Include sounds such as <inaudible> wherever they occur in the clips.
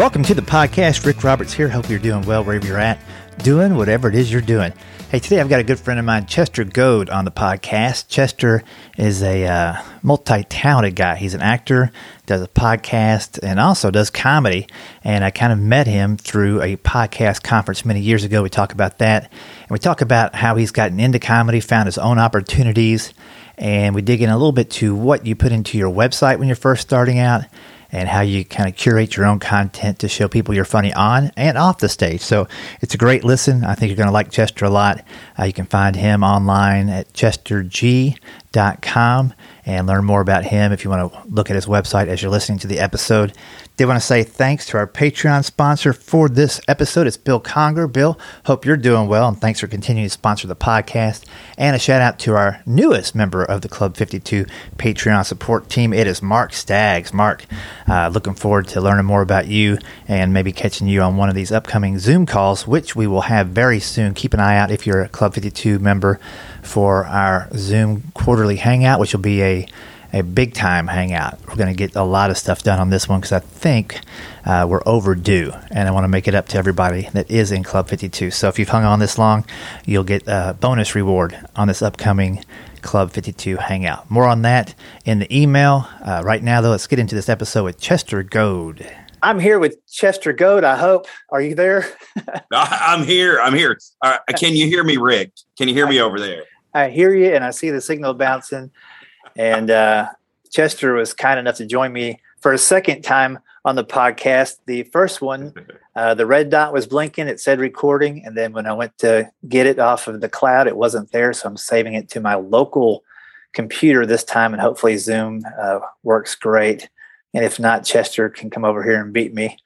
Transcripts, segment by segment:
Welcome to the podcast. Rick Roberts here. Hope you're doing well wherever you're at, doing whatever it is you're doing. Hey, today I've got a good friend of mine, Chester Goad, on the podcast. Chester is a uh, multi talented guy. He's an actor, does a podcast, and also does comedy. And I kind of met him through a podcast conference many years ago. We talk about that. And we talk about how he's gotten into comedy, found his own opportunities, and we dig in a little bit to what you put into your website when you're first starting out and how you kind of curate your own content to show people you're funny on and off the stage. So it's a great listen. I think you're going to like Chester a lot. Uh, you can find him online at chesterg.com and learn more about him if you want to look at his website as you're listening to the episode. They want to say thanks to our Patreon sponsor for this episode. It's Bill Conger. Bill, hope you're doing well, and thanks for continuing to sponsor the podcast. And a shout out to our newest member of the Club 52 Patreon support team. It is Mark Staggs. Mark, uh, looking forward to learning more about you and maybe catching you on one of these upcoming Zoom calls, which we will have very soon. Keep an eye out if you're a Club 52 member for our Zoom quarterly hangout, which will be a a big time hangout. We're going to get a lot of stuff done on this one because I think uh, we're overdue, and I want to make it up to everybody that is in Club 52. So if you've hung on this long, you'll get a bonus reward on this upcoming Club 52 hangout. More on that in the email. Uh, right now, though, let's get into this episode with Chester Goad. I'm here with Chester Goad. I hope. Are you there? <laughs> I'm here. I'm here. Uh, can you hear me, Rick? Can you hear me over there? I hear you, and I see the signal bouncing. And uh, Chester was kind enough to join me for a second time on the podcast. The first one, <laughs> uh, the red dot was blinking. It said recording. And then when I went to get it off of the cloud, it wasn't there. So I'm saving it to my local computer this time. And hopefully, Zoom uh, works great. And if not, Chester can come over here and beat me.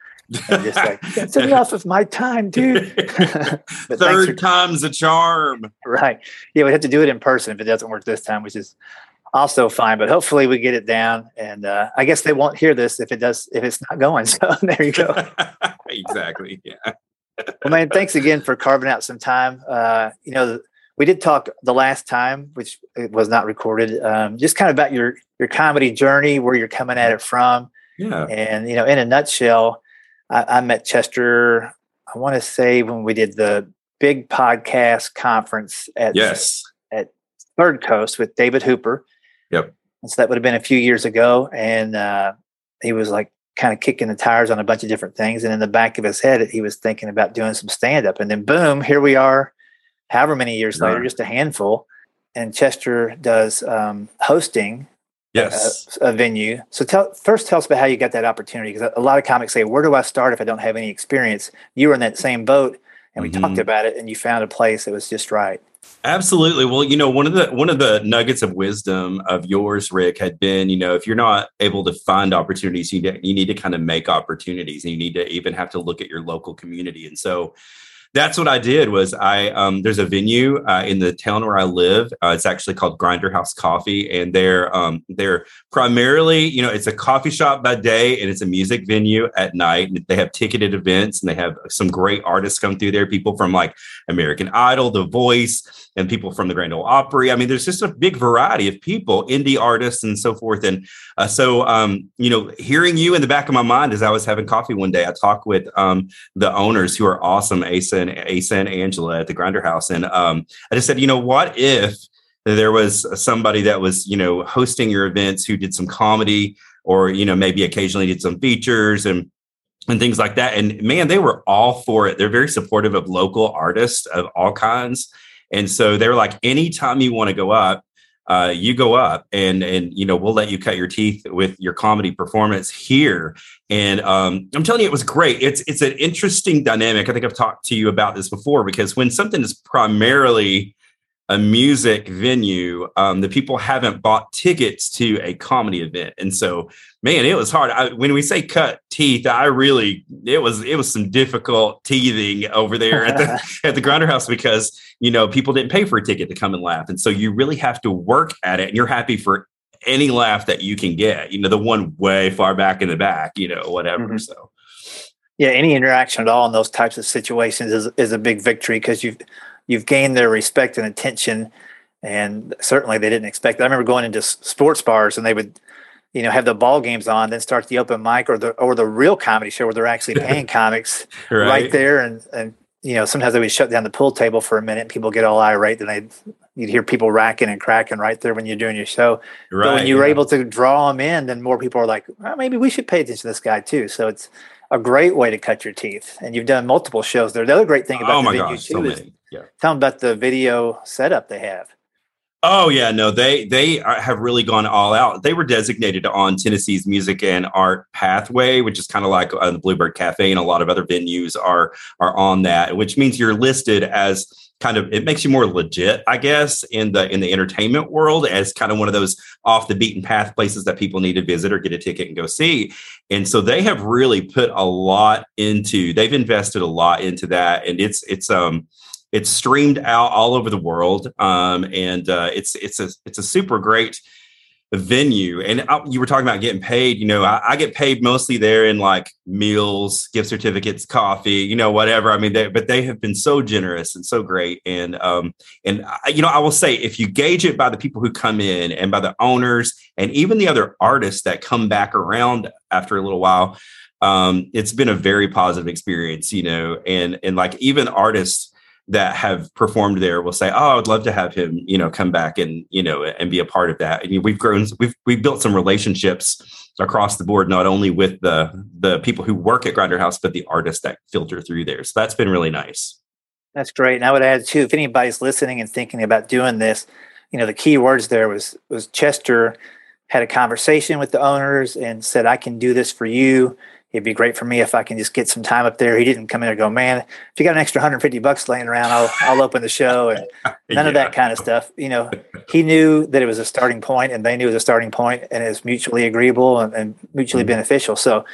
And just like, <laughs> that's enough of my time, dude. <laughs> <laughs> Third for, time's a charm. Right. Yeah, we have to do it in person if it doesn't work this time, which is also fine. But hopefully we get it down. And uh, I guess they won't hear this if it does if it's not going. So there you go. exactly. Yeah. well, man, thanks again for carving out some time. Uh, you know, we did talk the last time, which was not recorded, um, just kind of about your your comedy journey, where you're coming at it from. Yeah. And you know, in a nutshell, I, I met Chester. I want to say when we did the big podcast conference at yes at Third Coast with David Hooper. Yep. And so that would have been a few years ago. And uh, he was like kind of kicking the tires on a bunch of different things. And in the back of his head, he was thinking about doing some stand up. And then boom, here we are, however many years later, just a handful. And Chester does um, hosting yes a, a, venue so tell first tell us about how you got that opportunity because a, a, lot of comics say where do i start if i don't have any experience you were in that same boat and we mm-hmm. talked about it and you found a place that was just right Absolutely. Well, you know, one of the one of the nuggets of wisdom of yours, Rick, had been, you know, if you're not able to find opportunities, you need, you need to kind of make opportunities, and you need to even have to look at your local community. And so, that's what I did. Was I um, there's a venue uh, in the town where I live. Uh, it's actually called Grinder House Coffee, and they're um, they're primarily you know it's a coffee shop by day and it's a music venue at night. And They have ticketed events and they have some great artists come through there. People from like American Idol, The Voice, and people from the Grand Ole Opry. I mean, there's just a big variety of people, indie artists, and so forth. And uh, so um, you know, hearing you in the back of my mind as I was having coffee one day, I talked with um, the owners who are awesome, Asa and Asa and Angela at the Grinder House, and um, I just said, you know, what if there was somebody that was, you know, hosting your events who did some comedy or, you know, maybe occasionally did some features and and things like that. And man, they were all for it. They're very supportive of local artists of all kinds. And so they were like, anytime you want to go up, uh, you go up and and you know we'll let you cut your teeth with your comedy performance here. And um, i'm telling you it was great. It's it's an interesting dynamic. I think i've talked to you about this before because when something is primarily a music venue, um, the people haven't bought tickets to a comedy event, and so man, it was hard. I, when we say cut teeth, I really it was it was some difficult teething over there at the <laughs> at the Grinder House because you know people didn't pay for a ticket to come and laugh, and so you really have to work at it, and you're happy for any laugh that you can get. You know, the one way far back in the back, you know, whatever. Mm-hmm. So. Yeah, any interaction at all in those types of situations is, is a big victory because you've you've gained their respect and attention. And certainly they didn't expect that. I remember going into sports bars and they would, you know, have the ball games on, then start the open mic or the or the real comedy show where they're actually <laughs> paying comics right. right. there. And and you know, sometimes they would shut down the pool table for a minute and people get all irate. Then they you'd hear people racking and cracking right there when you're doing your show. Right, but when you were able to draw them in, then more people are like, well, maybe we should pay attention to this guy too. So it's a great way to cut your teeth. And you've done multiple shows there. The other great thing about oh the venue gosh, too so is yeah. tell them about the video setup they have. Oh yeah, no, they they are, have really gone all out. They were designated on Tennessee's Music and Art Pathway, which is kind of like uh, the Bluebird Cafe, and a lot of other venues are are on that. Which means you're listed as kind of it makes you more legit, I guess, in the in the entertainment world as kind of one of those off the beaten path places that people need to visit or get a ticket and go see. And so they have really put a lot into. They've invested a lot into that, and it's it's um it's streamed out all over the world, um, and uh, it's it's a it's a super great venue. And I, you were talking about getting paid. You know, I, I, get paid mostly there in like meals, gift certificates, coffee, you know, whatever. I mean, they, but they have been so generous and so great. And um, and I, you know, I will say if you gauge it by the people who come in and by the owners and even the other artists that come back around after a little while. Um, it's been a very positive experience, you know, and and like even artists that have performed there will say, "Oh, I would love to have him, you know, come back and you know and be a part of that." And we've grown, we've we've built some relationships across the board, not only with the the people who work at Grinder House, but the artists that filter through there. So that's been really nice. That's great. And I would add too, if anybody's listening and thinking about doing this, you know, the key words there was was Chester had a conversation with the owners and said, "I can do this for you." It'd be great for me if I can just get some time up there. He didn't come in and go, man, if you got an extra 150 bucks laying around, I'll, I'll open the show and <laughs> none yeah. of that kind of stuff. You know, he knew that it was a starting point and they knew it was a starting point and it's mutually agreeable and, and mutually mm-hmm. beneficial. So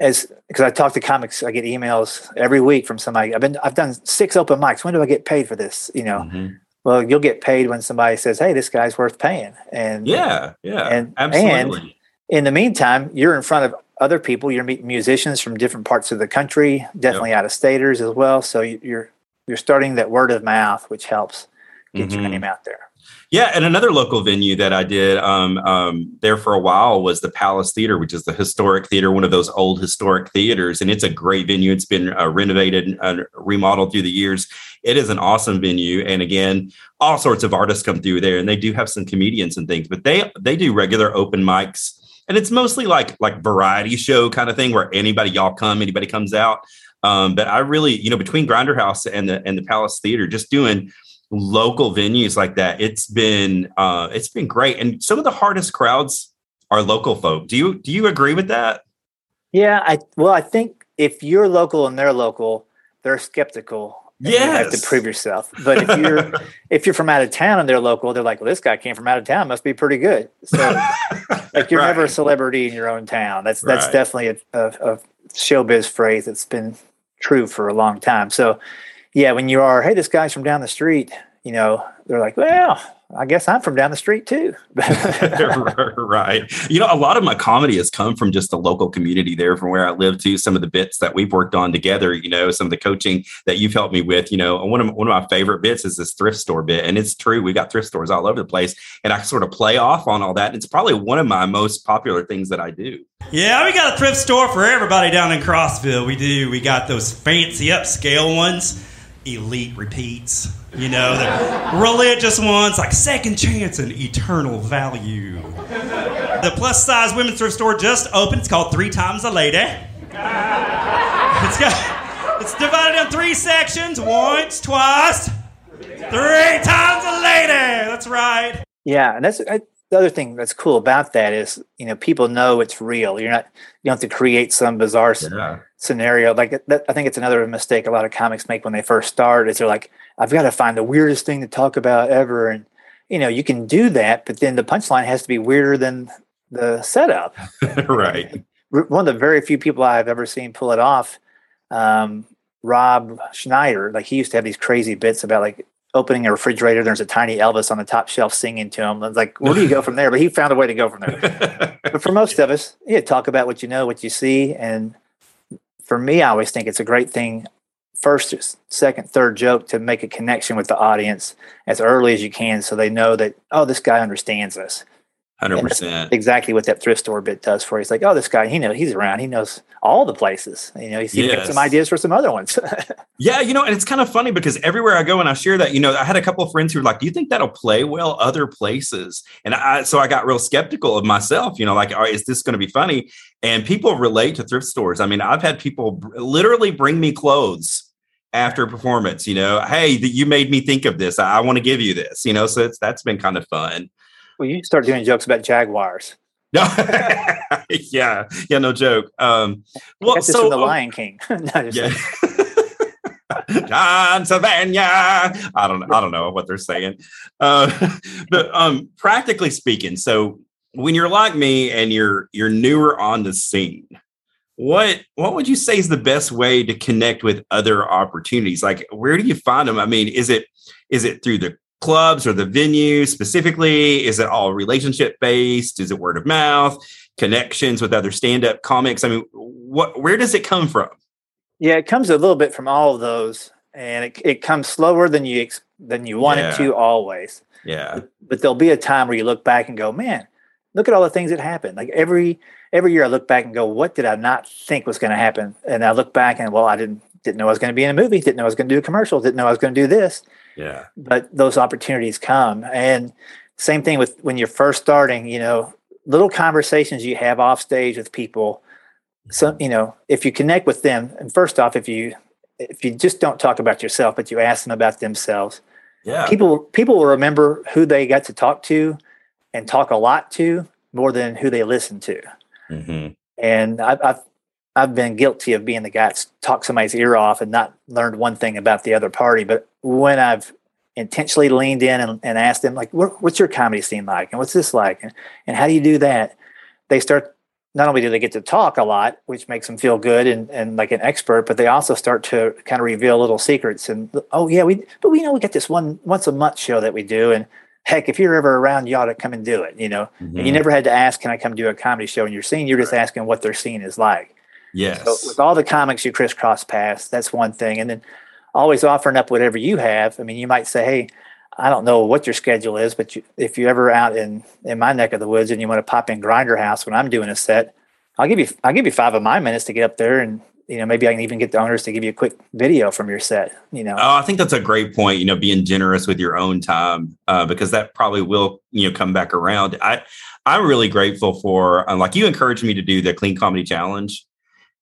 as, because I talk to comics, I get emails every week from somebody. I've been, I've done six open mics. When do I get paid for this? You know, mm-hmm. well, you'll get paid when somebody says, Hey, this guy's worth paying. And yeah, yeah, and, absolutely. And in the meantime, you're in front of other people. You're meeting musicians from different parts of the country, definitely yep. out of staters as well. So you're you're starting that word of mouth, which helps get mm-hmm. your name out there. Yeah, and another local venue that I did um, um, there for a while was the Palace Theater, which is the historic theater, one of those old historic theaters, and it's a great venue. It's been uh, renovated and remodeled through the years. It is an awesome venue, and again, all sorts of artists come through there, and they do have some comedians and things, but they they do regular open mics and it's mostly like like variety show kind of thing where anybody y'all come, anybody comes out. Um, but I really, you know, between Grinder House and the and the Palace Theater, just doing local venues like that, it's been uh, it's been great. And some of the hardest crowds are local folk. Do you do you agree with that? Yeah, I well, I think if you're local and they're local, they're skeptical yeah, you have to prove yourself. But if you're <laughs> if you're from out of town and they're local, they're like, well, this guy came from out of town, must be pretty good. So, <laughs> like, you're right. never a celebrity in your own town. That's that's right. definitely a, a, a, showbiz phrase that's been true for a long time. So, yeah, when you are, hey, this guy's from down the street, you know, they're like, well, I guess I'm from down the street too. <laughs> <laughs> right. You know, a lot of my comedy has come from just the local community there from where I live to some of the bits that we've worked on together, you know, some of the coaching that you've helped me with, you know, one of, one of my favorite bits is this thrift store bit. And it's true. We've got thrift stores all over the place and I sort of play off on all that. And it's probably one of my most popular things that I do. Yeah, we got a thrift store for everybody down in Crossville. We do. We got those fancy upscale ones, elite repeats you know, the religious ones like second chance and eternal value. The plus size women's thrift store just opened. It's called Three Times a Lady. It's got it's divided in three sections. Once, twice, three times a lady. That's right. Yeah, and that's I, the other thing that's cool about that is you know people know it's real. You're not you don't have to create some bizarre yeah. Scenario. Like that, I think it's another mistake a lot of comics make when they first start. Is they're like, I've got to find the weirdest thing to talk about ever, and you know, you can do that, but then the punchline has to be weirder than the setup. <laughs> right. One of the very few people I've ever seen pull it off, um, Rob Schneider. Like he used to have these crazy bits about like opening a refrigerator. There's a tiny Elvis on the top shelf singing to him. It's like, where do you go from there? But he found a way to go from there. <laughs> but for most of us, yeah, talk about what you know, what you see, and for me, I always think it's a great thing first, second, third joke to make a connection with the audience as early as you can so they know that, oh, this guy understands us. Hundred percent. Exactly what that thrift store bit does for you. It's like, oh, this guy, he knows he's around. He knows all the places. You know, he's yes. got some ideas for some other ones. <laughs> yeah, you know, and it's kind of funny because everywhere I go and I share that, you know, I had a couple of friends who were like, "Do you think that'll play well other places?" And I, so I got real skeptical of myself. You know, like, oh, is this going to be funny? And people relate to thrift stores. I mean, I've had people literally bring me clothes after performance. You know, hey, you made me think of this. I, I want to give you this. You know, so it's that's been kind of fun. Well, you start doing jokes about Jaguars. No, <laughs> yeah, yeah, no joke. Um, well, so the uh, Lion King. <laughs> no, yeah. <laughs> Pennsylvania. I don't know. I don't know what they're saying. Uh, but um, practically speaking, so when you're like me and you're you're newer on the scene, what what would you say is the best way to connect with other opportunities? Like, where do you find them? I mean, is it is it through the clubs or the venue specifically? Is it all relationship based? Is it word of mouth? Connections with other stand up comics? I mean, what where does it come from? Yeah, it comes a little bit from all of those, and it, it comes slower than you than you want yeah. it to always. Yeah, but, but there'll be a time where you look back and go, man, look at all the things that happened. Like every every year, I look back and go, what did I not think was going to happen? And I look back and well, I didn't didn't know I was going to be in a movie, didn't know I was going to do a commercial, didn't know I was going to do this. Yeah. But those opportunities come. And same thing with when you're first starting, you know, little conversations you have off stage with people. So, you know, if you connect with them, and first off, if you if you just don't talk about yourself, but you ask them about themselves, yeah. People people will remember who they got to talk to and talk a lot to more than who they listen to. Mm-hmm. And I've, I've I've been guilty of being the guy that's talked somebody's ear off and not learned one thing about the other party. But when I've intentionally leaned in and, and asked them, like, what, what's your comedy scene like? And what's this like? And, and how do you do that? They start, not only do they get to talk a lot, which makes them feel good and, and like an expert, but they also start to kind of reveal little secrets. And, oh, yeah, we, but we know we got this one once a month show that we do. And heck, if you're ever around, you ought to come and do it, you know? Mm-hmm. And you mm-hmm. never had to ask, can I come do a comedy show in your scene? You're just asking what their scene is like. Yes. So with all the comics you crisscross past, that's one thing. And then always offering up whatever you have. I mean, you might say, hey, I don't know what your schedule is, but you, if you're ever out in, in my neck of the woods and you want to pop in Grinder House when I'm doing a set, I'll give you I'll give you five of my minutes to get up there and you know maybe I can even get the owners to give you a quick video from your set. You know, oh, I think that's a great point. You know, being generous with your own time uh, because that probably will you know come back around. I I'm really grateful for uh, like you encouraged me to do the Clean Comedy Challenge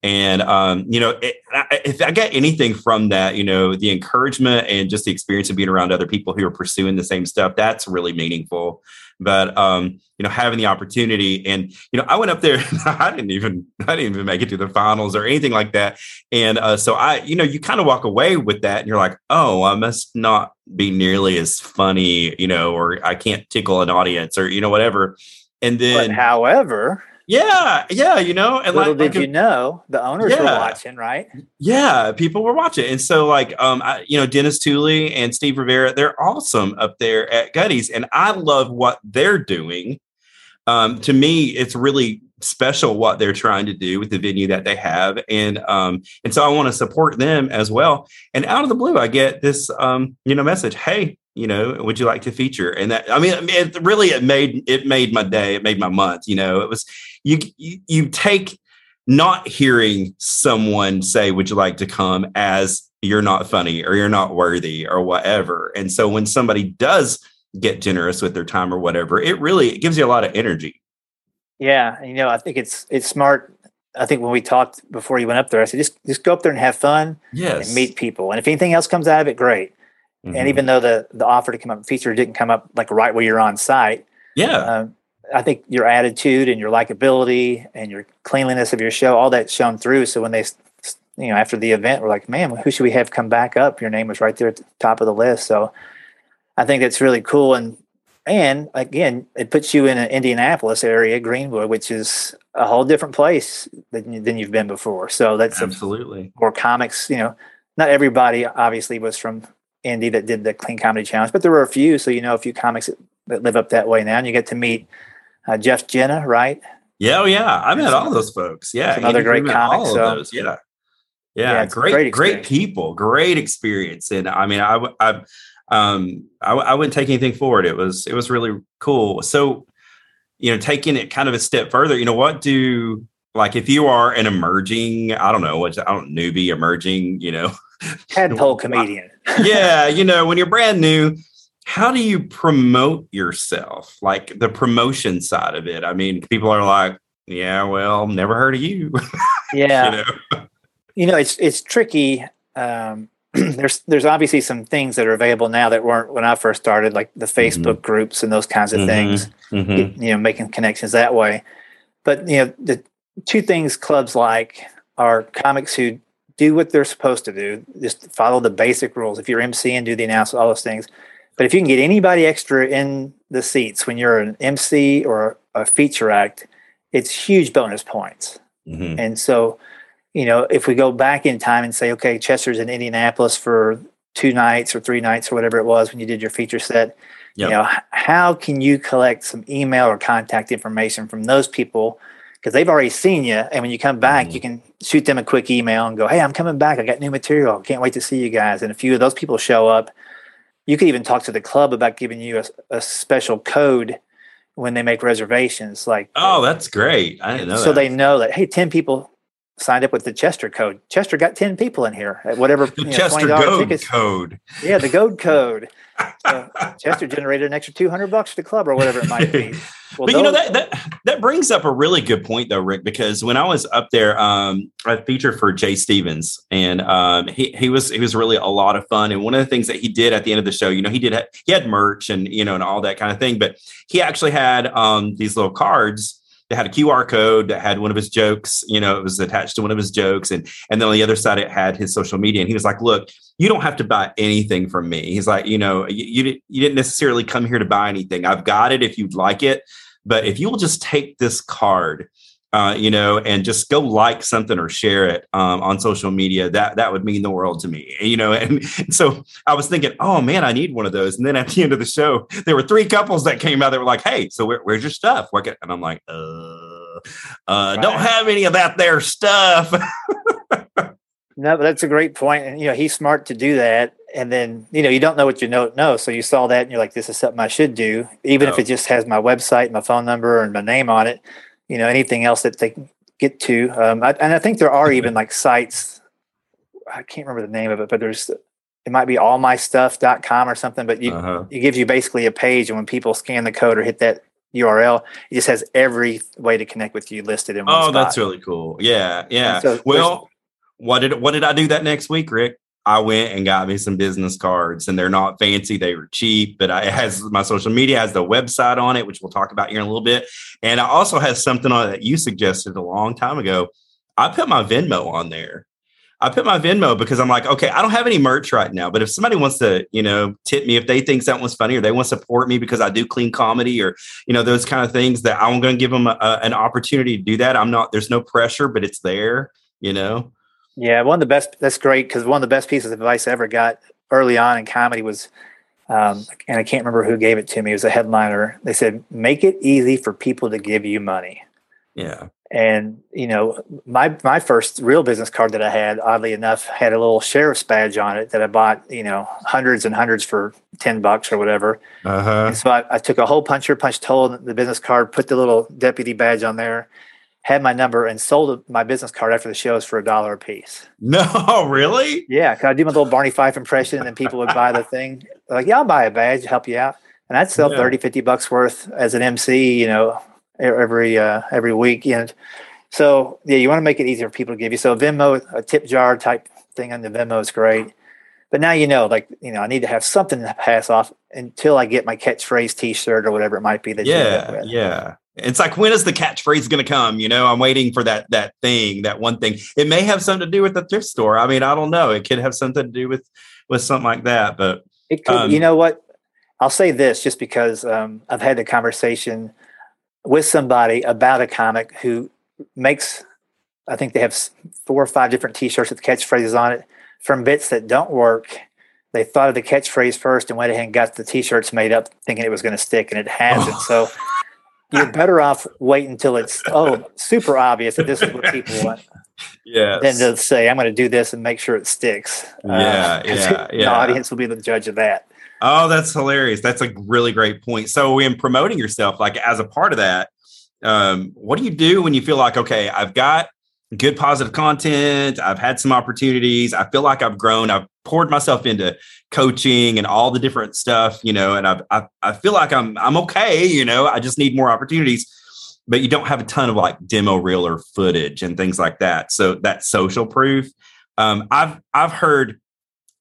and um, you know, it, if I get anything from that, you know, the encouragement and just the experience of being around other people who are pursuing the same stuff, that's really meaningful. But um, you know, having the opportunity, and you know, I went up there, <laughs> I didn't even, I didn't even make it to the finals or anything like that. And uh, so I, you know, you kind of walk away with that, and you're like, oh, I must not be nearly as funny, you know, or I can't tickle an audience, or you know, whatever. And then, but however, yeah, yeah, you know, and little like, did like, you know, the owners yeah, were watching, right? Yeah, people were watching, and so like, um, I, you know, Dennis Tooley and Steve Rivera, they're awesome up there at Gutty's, and I love what they're doing. Um, to me, it's really special what they're trying to do with the venue that they have, and um, and so I want to support them as well. And out of the blue, I get this, um, you know, message: Hey, you know would you like to feature? And that i mean it really it made it made my day it made my month you know? It was you you, you take not hearing someone say would you like to come? as you're not funny or you're not worthy or whatever. And so when somebody does get generous with their time or whatever it really it gives you a lot of energy. Yeah you know i think it's it's smart. I think when we talked before you went up there, I said just just go up there and have fun, yes, and meet people. And if anything else comes out of it, great. Mm-hmm. And even though the the offer to come up and feature didn't come up like right where you're on site, yeah, um, I think your attitude and your likability and your cleanliness of your show, all that shone through. So when they you know, after the event, we're like, man, who should we have come back up? Your name was right there at the top of the list. So I think that's really cool. And, and again, it puts you in an Indianapolis area, Greenwood, which is a whole different place than, than you've been before. So that's absolutely more comics, you know, not everybody obviously was from Indy that did the clean comedy challenge, but there were a few. So, you know, a few comics that, live up that way now and you get to meet uh, Jeff Jenna, right? Yeah, oh yeah, I met all those folks. Yeah, another great comic. All so. of those. Yeah, yeah, yeah great, great, great, people, great experience. And I mean, I, I, um, I, I wouldn't take anything forward. it. It was, it was really cool. So, you know, taking it kind of a step further, you know, what do like if you are an emerging, I don't know, what I don't newbie, emerging, you know, tadpole <laughs> comedian. Yeah, you know, when you're brand new, how do you promote yourself? Like the promotion side of it. I mean, people are like, yeah, well, never heard of you. <laughs> Yeah. you, know? you know, it's it's tricky. Um, <clears throat> there's there's obviously some things that are available now that weren't when I first started, like the mm-hmm. Facebook mm-hmm. groups and those kinds of mm-hmm. things. Mm-hmm. You know, making connections that way. But you know, the two things clubs like are comics who do what they're supposed to do, just follow the basic rules. If you're MC and do the announcement, all those things. But if you can get anybody extra in the seats when you're an MC or a feature act, it's huge bonus points. Mm-hmm. And so, you know, if we go back in time and say, okay, Chester's in Indianapolis for two nights or three nights or whatever it was when you did your feature set, yep. you know, how can you collect some email or contact information from those people? Because they've already seen you. And when you come back, mm-hmm. you can shoot them a quick email and go, hey, I'm coming back. I got new material. Can't wait to see you guys. And a few of those people show up you could even talk to the club about giving you a, a special code when they make reservations. Like, oh, that's great! I didn't know. So that. they know that hey, ten people signed up with the Chester code. Chester got ten people in here at whatever <laughs> the you know, Chester Goad tickets. code. Yeah, the Goad <laughs> code. So Chester <laughs> generated an extra two hundred bucks for the club or whatever it might be. <laughs> Well, but you know that, that that brings up a really good point though, Rick, because when I was up there, um, I featured for Jay Stevens, and um, he he was he was really a lot of fun. And one of the things that he did at the end of the show, you know, he did ha- he had merch and you know and all that kind of thing, but he actually had um, these little cards that had a QR code that had one of his jokes, you know, it was attached to one of his jokes. And, and then on the other side, it had his social media. And he was like, look, you don't have to buy anything from me. He's like, you know, you, you, you didn't necessarily come here to buy anything. I've got it if you'd like it. But if you will just take this card, uh, you know, and just go like something or share it um, on social media, that that would mean the world to me, you know. And, <laughs> and, so I was thinking, oh man, I need one of those. And then at the end of the show, there were three couples that came out. That were like, hey, so where, where's your stuff? Can, and I'm like, uh, uh, right. don't have any of that there stuff. <laughs> no, but that's a great point. And you know, he's smart to do that. And then you know, you don't know what you don't know. So you saw that, and you're like, this is something I should do, even if it just has my website, my phone number, and my name on it you know anything else that they get to. Um, I, and I think there are even like sites. I can't remember the name of it, but there's it might be allmystuff.com or something. But you, uh-huh. it gives you basically a page, and when people scan the code or hit that URL, it just has every way to connect with you listed in one. Oh, spot. that's really cool. Yeah, yeah. So well, what did what did I do that next week, Rick? I went and got me some business cards, and they're not fancy; they were cheap. But I, it <laughs> has my social media has the website on it, which we'll talk about here in a little bit, and I also has something on it that you suggested a long time ago. I put my Venmo on there. I put my Venmo because I'm like, okay, I don't have any merch right now, but if somebody wants to, you know, tip me if they think something was funny or they want to support me because I do clean comedy or, you know, those kind of things that I'm going to give them a, a, an opportunity to do that. I'm not, there's no pressure, but it's there, you know? Yeah, one of the best. That's great because one of the best pieces of advice I ever got early on in comedy was, um, and I can't remember who gave it to me. It was a headliner. They said, "Make it easy for people to give you money." Yeah. And you know, my my first real business card that I had, oddly enough, had a little sheriff's badge on it that I bought, you know, hundreds and hundreds for ten bucks or whatever. Uh-huh. And so I, I took a hole puncher, punched hole in the business card, put the little deputy badge on there, had my number and sold my business card after the shows for a dollar a piece. <laughs> No, really? Yeah, cause I do my little Barney Fife impression, and then people would buy the thing. They're like, yeah, I'll buy a badge, to help you out, and I'd sell yeah. 30, 50 bucks worth as an MC, you know, every uh, every weekend. So yeah, you want to make it easier for people to give you. So Venmo, a tip jar type thing on the Venmo is great. But now you know, like you know, I need to have something to pass off until I get my catchphrase T-shirt or whatever it might be. That yeah, yeah. It's like when is the catchphrase going to come? You know, I'm waiting for that that thing, that one thing. It may have something to do with the thrift store. I mean, I don't know. It could have something to do with with something like that. But it could. Um, you know what? I'll say this just because um, I've had the conversation with somebody about a comic who makes. I think they have four or five different T-shirts with catchphrases on it from bits that don't work. They thought of the catchphrase first and went ahead and got the T-shirts made up, thinking it was going to stick, and it hasn't. So you're better off waiting until it's oh super obvious that this is what people <laughs> want. Yeah. Than to say I'm going to do this and make sure it sticks. Yeah, uh, yeah, <laughs> yeah. The audience will be the judge of that. Oh, that's hilarious. That's a really great point. So, in promoting yourself, like as a part of that, um, what do you do when you feel like, okay, I've got good positive content. I've had some opportunities. I feel like I've grown. I've poured myself into coaching and all the different stuff, you know, and I've, I, I feel like I'm, I'm okay. You know, I just need more opportunities, but you don't have a ton of like demo reel or footage and things like that. So that social proof. Um, I've, I've heard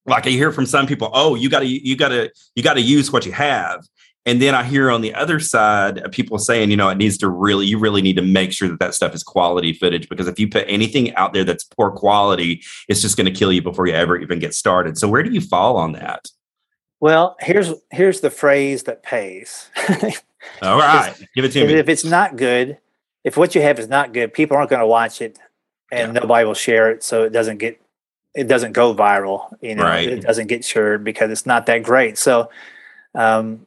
like I hear from some people, oh, you got to, you got to, you got to use what you have. And then I hear on the other side people saying, you know, it needs to really, you really need to make sure that that stuff is quality footage because if you put anything out there that's poor quality, it's just going to kill you before you ever even get started. So where do you fall on that? Well, here's here's the phrase that pays. All <laughs> right, give it to me. If it's not good, if what you have is not good, people aren't going to watch it, and yeah. nobody will share it, so it doesn't get it doesn't go viral. You know, right. it doesn't get shared because it's not that great. So, um,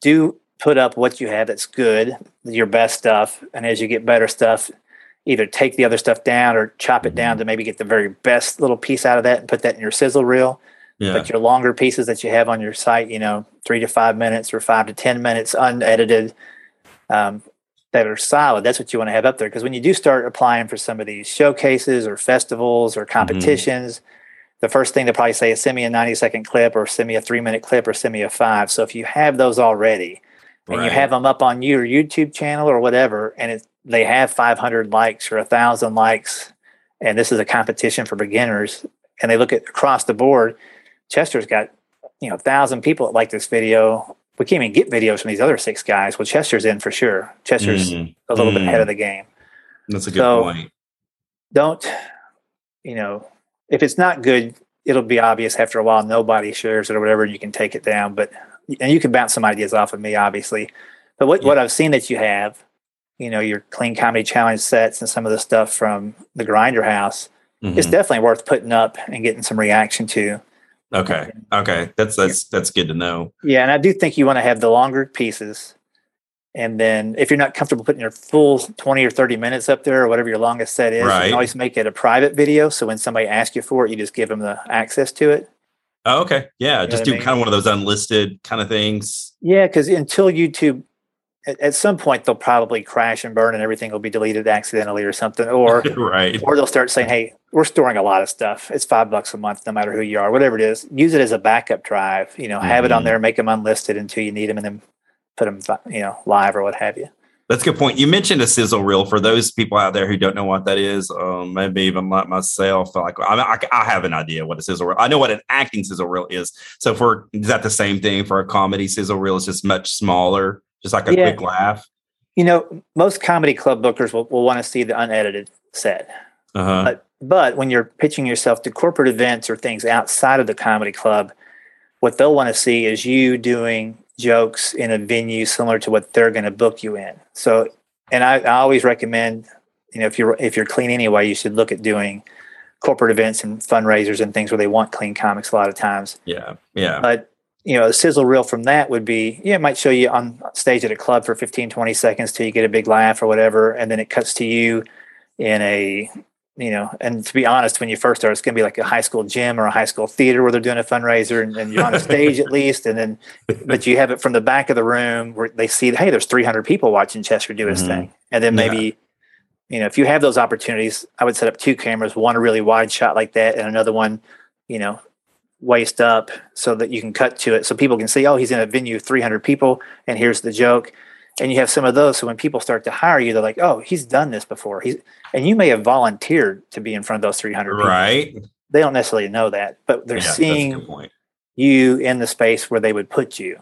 do put up what you have that's good, your best stuff, and as you get better stuff, either take the other stuff down or chop it down mm-hmm. to maybe get the very best little piece out of that and put that in your sizzle reel. Yeah. But your longer pieces that you have on your site, you know, three to five minutes or five to ten minutes unedited, um, that are solid. That's what you want to have up there because when you do start applying for some of these showcases or festivals or mm-hmm. competitions. Mm-hmm the first thing they probably say is send me a 90 second clip or send me a three minute clip or send me a five. So if you have those already and right. you have them up on your YouTube channel or whatever, and it, they have 500 likes or a thousand likes, and this is a competition for beginners, and they look at across the board, Chester's got, you know, a thousand people that like this video. We can't even get videos from these other six guys. Well, Chester's in for sure. Chester's mm. a little mm. bit ahead of the game. That's a good so point. Don't, you know, if it's not good, it'll be obvious after a while. Nobody shares it or whatever. and You can take it down, but and you can bounce some ideas off of me, obviously. But what, yeah. what I've seen that you have, you know, your clean comedy challenge sets and some of the stuff from the Grinder House, mm-hmm. it's definitely worth putting up and getting some reaction to. Okay. Okay. That's that's that's good to know. Yeah, and I do think you want to have the longer pieces and then if you're not comfortable putting your full 20 or 30 minutes up there or whatever your longest set is, right. you can always make it a private video. So when somebody asks you for it, you just give them the access to it. Oh, okay. Yeah. You just do I mean? kind of one of those unlisted kind of things. Yeah. Cause until YouTube, at, at, some point they'll probably crash and burn and everything will be deleted accidentally or something. Or, <laughs> right. or they'll start saying, Hey, we're storing a lot of stuff. It's five bucks a month, no matter who you are, whatever it is. Use it as a backup drive, you know, mm-hmm. have it on mm-hmm. there, make them unlisted until you need them and then put them, you know, live or what have you. That's a good point. You mentioned a sizzle reel for those people out there who don't know what that is. Um, maybe even like myself, like I, I, I, have an idea what a sizzle reel. I know what an acting sizzle reel is. So for is that the same thing for a comedy sizzle reel? It's just much smaller, just like a yeah. quick laugh. You know, most comedy club bookers will, will want to see the unedited set. Uh-huh. But, but when you're pitching yourself to corporate events or things outside of the comedy club, what they'll want to see is you doing jokes in a venue similar to what they're going to book you in. So, and I, I, always recommend, you know, if you're if you're clean anyway, you should look at doing corporate events and fundraisers and things where they want clean comics a lot of times. Yeah, yeah. But you know, the sizzle reel from that would be, yeah, it might show you on stage at a club for 15, 20 seconds till you get a big laugh or whatever, and then it cuts to you in a you know, and to be honest, when you first start, it's going to be like a high school gym or a high school theater where they're doing a fundraiser and, and you're on a <laughs> stage at least. And then, but you have it from the back of the room where they see, hey, there's 300 people watching Chester do his mm-hmm. thing. And then maybe, yeah. you know, if you have those opportunities, I would set up two cameras, one a really wide shot like that and another one, you know, waist up so that you can cut to it so people can see, oh, he's in a venue of 300 people and here's the joke and you have some of those. So when people start to hire you, they're like, "Oh, he's done this before." He's and you may have volunteered to be in front of those 300 people. Right. They don't necessarily know that, but they're yeah, seeing you in the space where they would put you.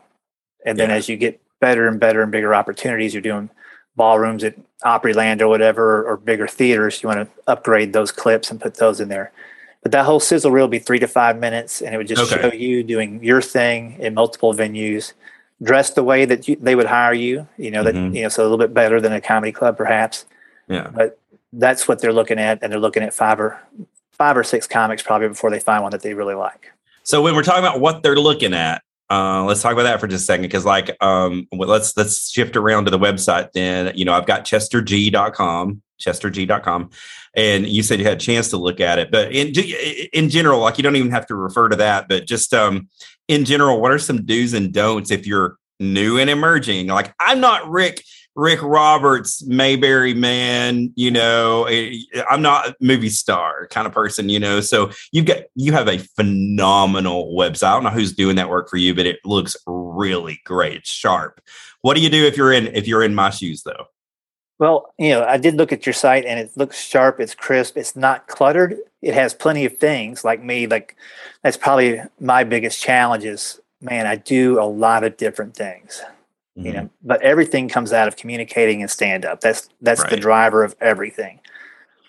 And then yeah. as you get better and better and bigger opportunities, you're doing ballrooms at Opryland or whatever, or, or bigger theaters, you want to upgrade those clips and put those in there. But that whole sizzle reel would be three to five minutes, and it would just Okay. show you doing your thing in multiple venues, dressed the way that you, they would hire you. You know that Mhm. you know, so a little bit better than a comedy club, perhaps. Yeah. But that's what they're looking at, and they're looking at five or five or six comics probably before they find one that they really like. So when we're talking about what they're looking at, uh, let's talk about that for just a second. Because like, um, let's let's shift around to the website. Then you know, I've got chesterg.com, chesterg.com, and you said you had a chance to look at it. But in in general, like you don't even have to refer to that. But just um, in general, what are some do's and don'ts if you're new and emerging? Like I'm not Rick. Rick Roberts, Mayberry man, you know, eh, I'm not a movie star kind of person, you know. So you've got you have a phenomenal website. I don't know who's doing that work for you, but it looks really great. Sharp. What do you do if you're in if you're in my shoes though? Well, you know, I did look at your site and it looks sharp, it's crisp, it's not cluttered. It has plenty of things like me, like that's probably my biggest challenge is man, I do a lot of different things. You know, but everything comes out of communicating and stand up. That's that's the driver of everything.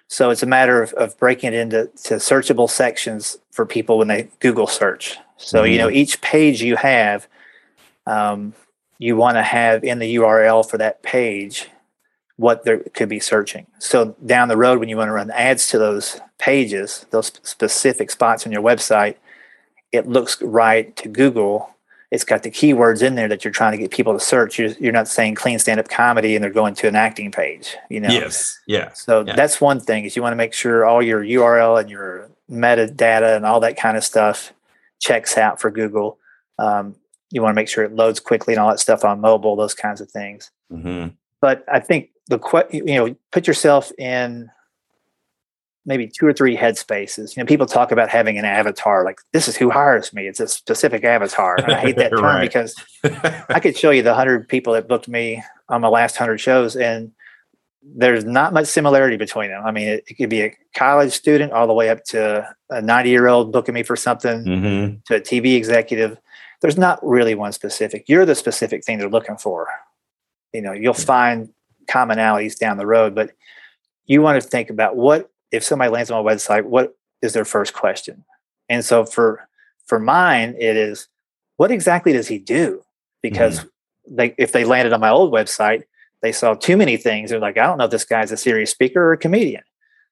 So it's a matter of, of breaking it into to searchable sections for people when they Google search. So you know, each page you have, um, you want to have in the URL for that page what they could be searching. So down the road, when you want to run ads to those pages, those specific spots on your website, it looks right to Google. It's got the keywords in there that you're trying to get people to search. You're, you're not saying clean stand-up comedy and they're going to an acting page. You know. Yes. Yeah. So Yeah. that's one thing is you want to make sure all your URL and your metadata and all that kind of stuff checks out for Google. Um, you want to make sure it loads quickly and all that stuff on mobile, those kinds of things. Mhm. But I think the you know put yourself in maybe two or three headspaces. You know, people talk about having an avatar. Like this is who hires me. It's a specific avatar. And I hate that <laughs> term Right. because <laughs> I could show you the hundred people that booked me on my last hundred shows, and there's not much similarity between them. I mean, it, it could be a college student all the way up to a 90 year old booking me for something Mhm. to a TV executive. There's not really one specific. You're the specific thing they're looking for. You know, you'll find commonalities down the road, but you want to think about what if somebody lands on my website, what is their first question? And so for for mine, it is what exactly does he do? Because they if they landed on my old website, they saw too many things. They're like, I don't know if this guy's a serious speaker or a comedian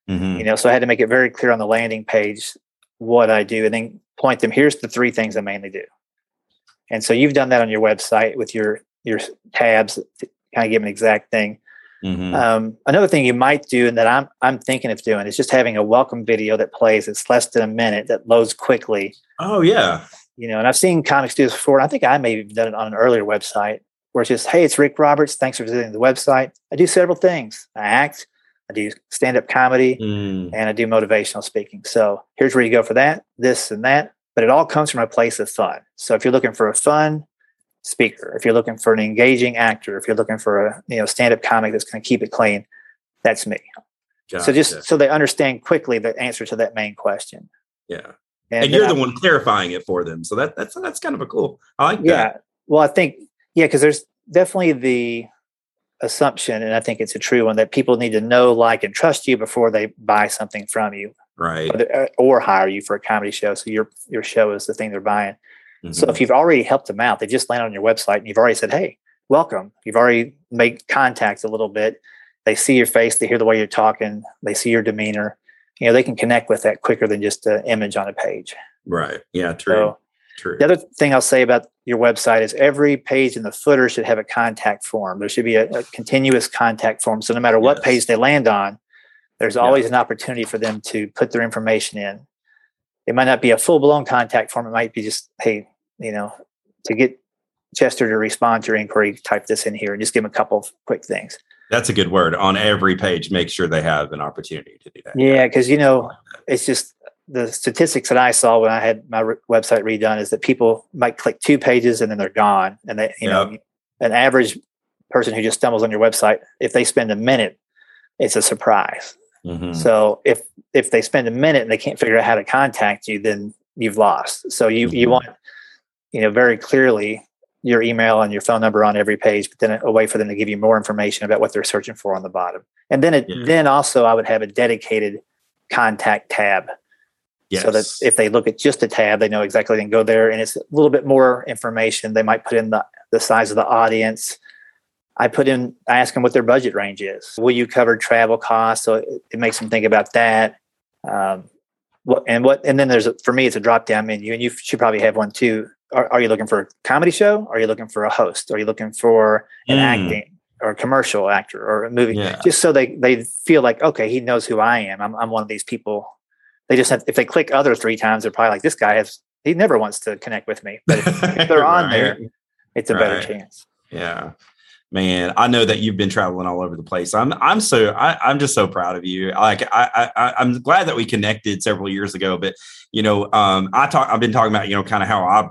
Mhm. you know so i had to make it very clear on the landing page what i do and then point them here's the three things i mainly do and so you've done that on your website with your your tabs to kind of give an exact thing Mhm. um, another thing you might do and that i'm i'm thinking of doing is just having a welcome video that plays it's less than a minute that loads quickly oh yeah. you know and i've seen comics do this before i think i may have done it on an earlier website where it's just hey it's rick roberts thanks for visiting the website i do several things i act i do stand-up comedy Mm. and I do motivational speaking. So here's where you go for that, this and that. But it all comes from a place of fun. So if you're looking for a fun speaker, if you're looking for an engaging actor, if you're looking for a you know stand-up comic that's going to keep it clean, that's me. So just so they understand quickly the answer to that main question. yeah. And, And, you're the one clarifying it for them. So that that's that's kind of a cool. I like that. yeah. Well, I think yeah, because there's definitely the assumption, and I think it's a true one that people need to know, like, and trust you before they buy something from you. Right. or, uh, or hire you for a comedy show. So your your show is the thing they're buying. So Mhm. if you've already helped them out, they just land on your website and you've already said, "Hey, welcome." You've already made contact a little bit. They see your face, they hear the way you're talking, they see your demeanor. You know, they can connect with that quicker than just an image on a page. right. Yeah. True. So true. the other thing I'll say about your website is every page in the footer should have a contact form. There should be a, a continuous contact form. So no matter what Yes. page they land on, there's Yeah. always an opportunity for them to put their information in. It might not be a full blown contact form. It might be just, hey, you know, to get Chester to respond to your inquiry, type this in here and just give them a couple of quick things. That's a good word. On every page, make sure they have an opportunity to do that. Yeah, because you know, it's just the statistics that I saw when I had my re- website redone is that people might click two pages and then they're gone. And they, you know, an average person who just stumbles on your website, if they spend a minute, it's a surprise. Mhm. So if if they spend a minute and they can't figure out how to contact you, then you've lost. So you you Mhm. want, you know, very clearly your email and your phone number on every page, but then a way for them to give you more information about what they're searching for on the bottom. And then it, yeah. then also I would have a dedicated contact tab. Yes. So that if they look at just a tab, they know exactly they can go there and it's a little bit more information. They might put in the, the size of the audience. I put in, I ask them what their budget range is. Will you cover travel costs? So it, it makes them think about that. Um, what, and what, and then there's a, for me, it's a drop down menu and you should probably have one too are, are, you looking for a comedy show? Are you looking for a host? Are you looking for an mm. acting or a commercial actor or a movie? Yeah. Just so they they feel like okay, he knows who I am. I'm I'm one of these people. They just have if they click other three times, they're probably like this guy has he never wants to connect with me. But if, if <laughs> they're right. on there, it's a right. better chance. Yeah. Man, I know that you've been traveling all over the place. I'm, I'm so, I, am just so proud of you. Like, I, I, I'm glad that we connected several years ago. But you know, um, I talk, I've been talking about, you know, kind of how I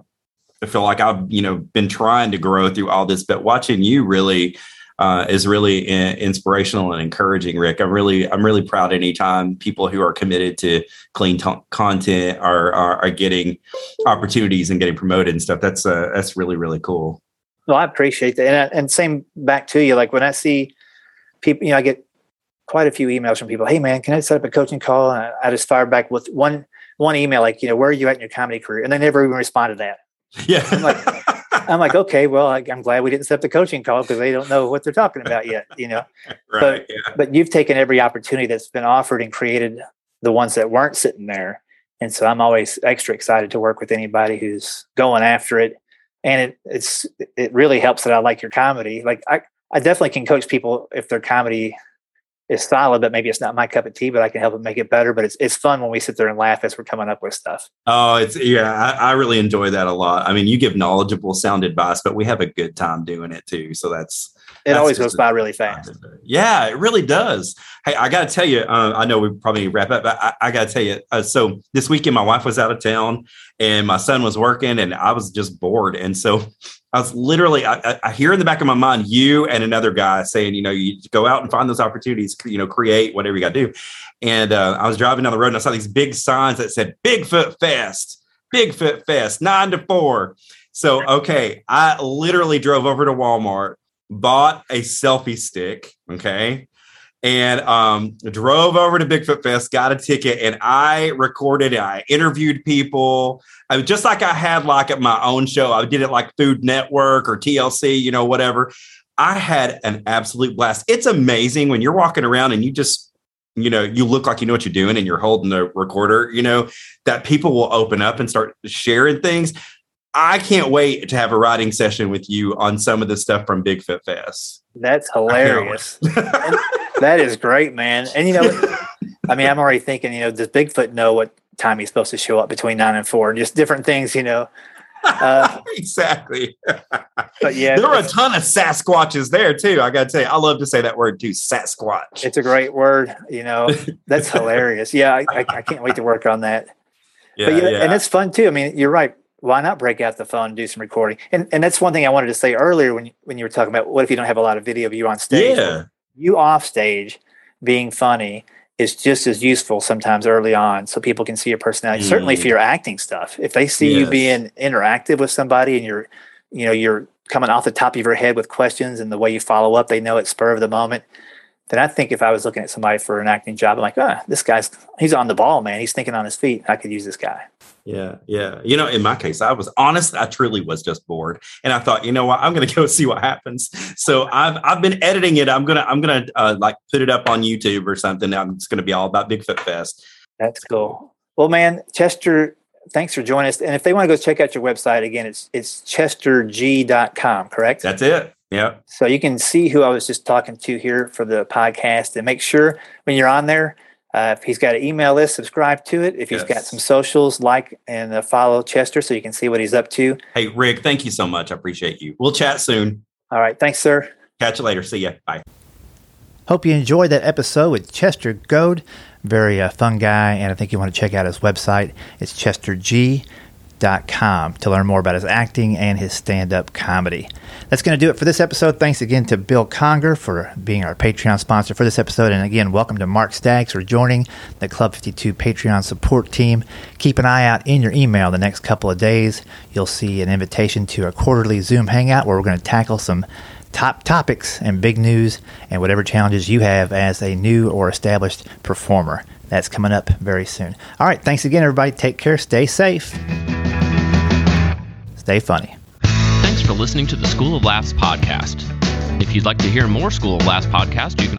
feel like I've you know been trying to grow through all this, but watching you really uh, is really inspirational and encouraging. Rick, I'm really I'm really proud anytime people who are committed to clean t- content are, are, are getting opportunities and getting promoted and stuff. That's uh, that's really really cool. Well, I appreciate that, and, uh, and same back to you. Like when I see people, you know, I get quite a few emails from people. Hey, man, can I set up a coaching call? And I, I just fire back with one one email, like, you know, where are you at in your comedy career? And they never even respond to that. Yeah. I'm like, I'm like, okay, well, I, am glad we didn't set up the coaching call because they don't know what they're talking about yet, you know. <laughs> right. But yeah. but you've taken every opportunity that's been offered and created the ones that weren't sitting there. And so I'm always extra excited to work with anybody who's going after it. And it it's it really helps that I like your comedy. Like I I definitely can coach people if their comedy is solid, but maybe it's not my cup of tea, but I can help them make it better. But it's it's fun when we sit there and laugh as we're coming up with stuff. Oh, it's yeah, I, I, really enjoy that a lot. I mean, you give knowledgeable sound advice, but we have a good time doing it too. So that's it that's always goes by really fast. Yeah, it really does. Hey, I got to tell you, uh, I know we probably wrap up, but I, I got to tell you. Uh, so this weekend, my wife was out of town, and my son was working, and I was just bored, and so <laughs> I was literally, I, I, hear in the back of my mind you and another guy saying, you know, you go out and find those opportunities, you know, create whatever you got to do. And uh, I was driving down the road and I saw these big signs that said Bigfoot Fest, Bigfoot Fest, nine to four. So, okay, I literally drove over to Walmart, bought a selfie stick. Okay and um, drove over to Bigfoot Fest, got a ticket, and I recorded. I interviewed people. I just like I had like at my own show. I did it like Food Network or TLC, you know, whatever. I had an absolute blast. It's amazing when you're walking around and you just, you know, you look like you know what you're doing and you're holding the recorder, you know, that people will open up and start sharing things. I can't wait to have a writing session with you on some of the stuff from Bigfoot Fest. That's hilarious. <laughs> that is great, man. And you know, I mean, I'm already thinking, you know, does Bigfoot know what time he's supposed to show up between nine and four? And just different things, you know. Uh, <laughs> exactly. But yeah, there were a ton of Sasquatches there too. I got to tell you, I love to say that word too, Sasquatch. It's a great word. You know, <laughs> that's hilarious. Yeah, I, I, I, can't wait to work on that. Yeah, but yeah, yeah, and it's fun too. I mean, you're right. Why not break out the phone and do some recording? And and that's one thing I wanted to say earlier when you, when you were talking about what if you don't have a lot of video of you on stage? Yeah you off stage being funny is just as useful sometimes early on so people can see your personality mm. certainly for your acting stuff if they see yes. you being interactive with somebody and you're you know you're coming off the top of your head with questions and the way you follow up they know it's spur of the moment then i think if i was looking at somebody for an acting job i'm like ah this guy's he's on the ball man he's thinking on his feet i could use this guy yeah, yeah. You know, in my case, I was honest. I truly was just bored, and I thought, you know what, I'm going <laughs> to go see what happens. So I've I've been editing it. I'm gonna I'm gonna uh, like put it up on YouTube or something. I'm just going to be all about Bigfoot Fest. That's cool. Well, man, Chester, thanks for joining us. And if they want to go check out your website again, it's it's chesterg.com, correct? That's it. Yeah. So you can see who I was just talking to here for the podcast, and make sure when you're on there uh, if he's got an email list, subscribe to it. If he's yes. got some socials, like and uh, follow Chester so you can see what he's up to. Hey, Rick, thank you so much. I appreciate you. We'll chat soon. All right. Thanks, sir. Catch you later. See ya. Bye. Hope you enjoyed that episode with Chester Goad. Very uh, fun guy, and I think you want to check out his website. It's chesterg.com. com to learn more about his acting and his stand up comedy. That's going to do it for this episode. Thanks again to Bill Conger for being our Patreon sponsor for this episode. And again, welcome to Mark Staggs for joining the Club 52 Patreon support team. Keep an eye out in your email the next couple of days. You'll see an invitation to a quarterly Zoom hangout where we're going to tackle some top topics and big news and whatever challenges you have as a new or established performer. That's coming up very soon. All right, thanks again, everybody. Take care, stay safe, stay funny. Thanks for listening to the School of Laughs podcast. If you'd like to hear more School of Laughs podcast, you can